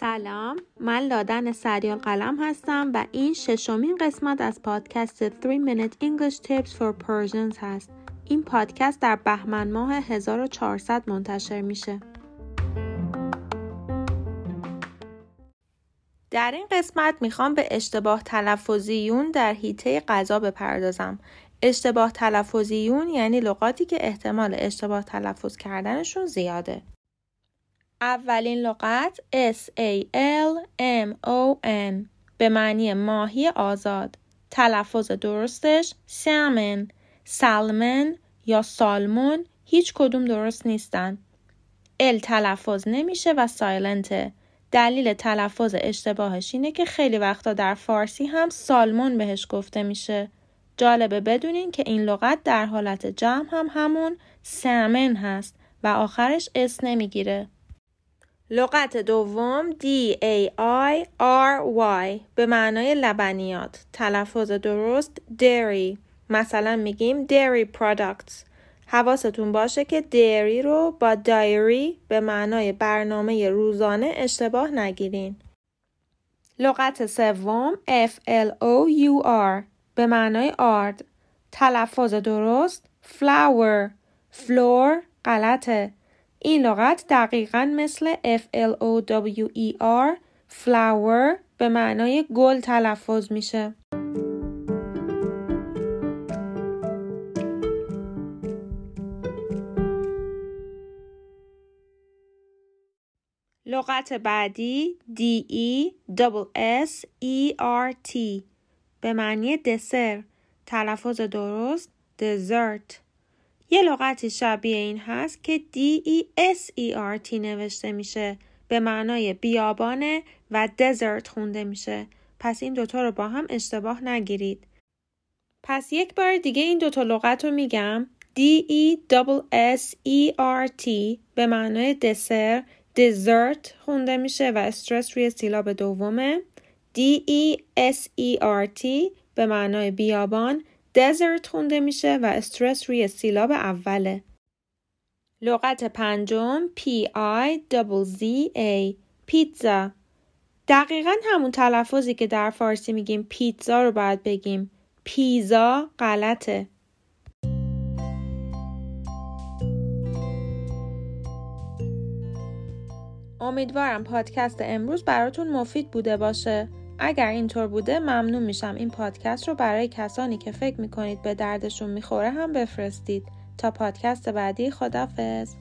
سلام. من لادن سریال قلم هستم و این ششمین قسمت از پادکست 3 Minute English Tips for Persians هست. این پادکست در بهمن ماه 1400 منتشر میشه. در این قسمت می‌خوام به اشتباه تلفظیون در حیطه غذا بپردازم. اشتباه تلفظیون یعنی لغاتی که احتمال اشتباه تلفظ کردنشون زیاده. اولین لغت S A L M O N به معنی ماهی آزاد. تلفظ درستش سالمن سالمن یا سالمون هیچ کدوم درست نیستن. ال تلفظ نمیشه و سایلنته دلیل تلفظ اشتباهش اینه که خیلی وقتا در فارسی هم سالمون بهش گفته میشه. جالبه بدونین که این لغت در حالت جمع هم همون سمن هست و آخرش اس نمی‌گیره. لغت دوم D A I R Y. به معنای لبنیات. تلفظ درست dairy. مثلا میگیم dairy products. حواستون باشه که dairy رو با diary به معنای برنامه روزانه اشتباه نگیرین. لغت سوم F L O U R. به معنای آرد. تلفظ درست flower. floor غلطه. این لغت دقیقا مثل F L O W E R flower به معنای گل تلفظ میشه. لغت بعدی D E S E R T به معنی دسر تلفظ درست dessert یه لغتی شبیه این هست که D-E-S-E-R-T نوشته میشه به معنای بیابانه و دزرت خونده میشه. پس این دوتا رو با هم اشتباه نگیرید. پس یک بار دیگه این دوتا لغت رو میگم D-E-S-S-E-R-T به معنای دسر دزرت خونده میشه و استرس روی سیلاب دومه D-E-S-E-R-T به معنای بیابان دزرت خونده میشه و استرس روی سیلاب اوله. لغت پنجم P-I-Z-Z-A پیتزا. دقیقا همون تلفظی که در فارسی میگیم پیتزا رو باید بگیم. پیزا غلطه. امیدوارم پادکست امروز براتون مفید بوده باشه. اگر اینطور بوده ممنون میشم این پادکست رو برای کسانی که فکر می‌کنید به دردشون می‌خوره هم بفرستید. تا پادکست بعدی خدافز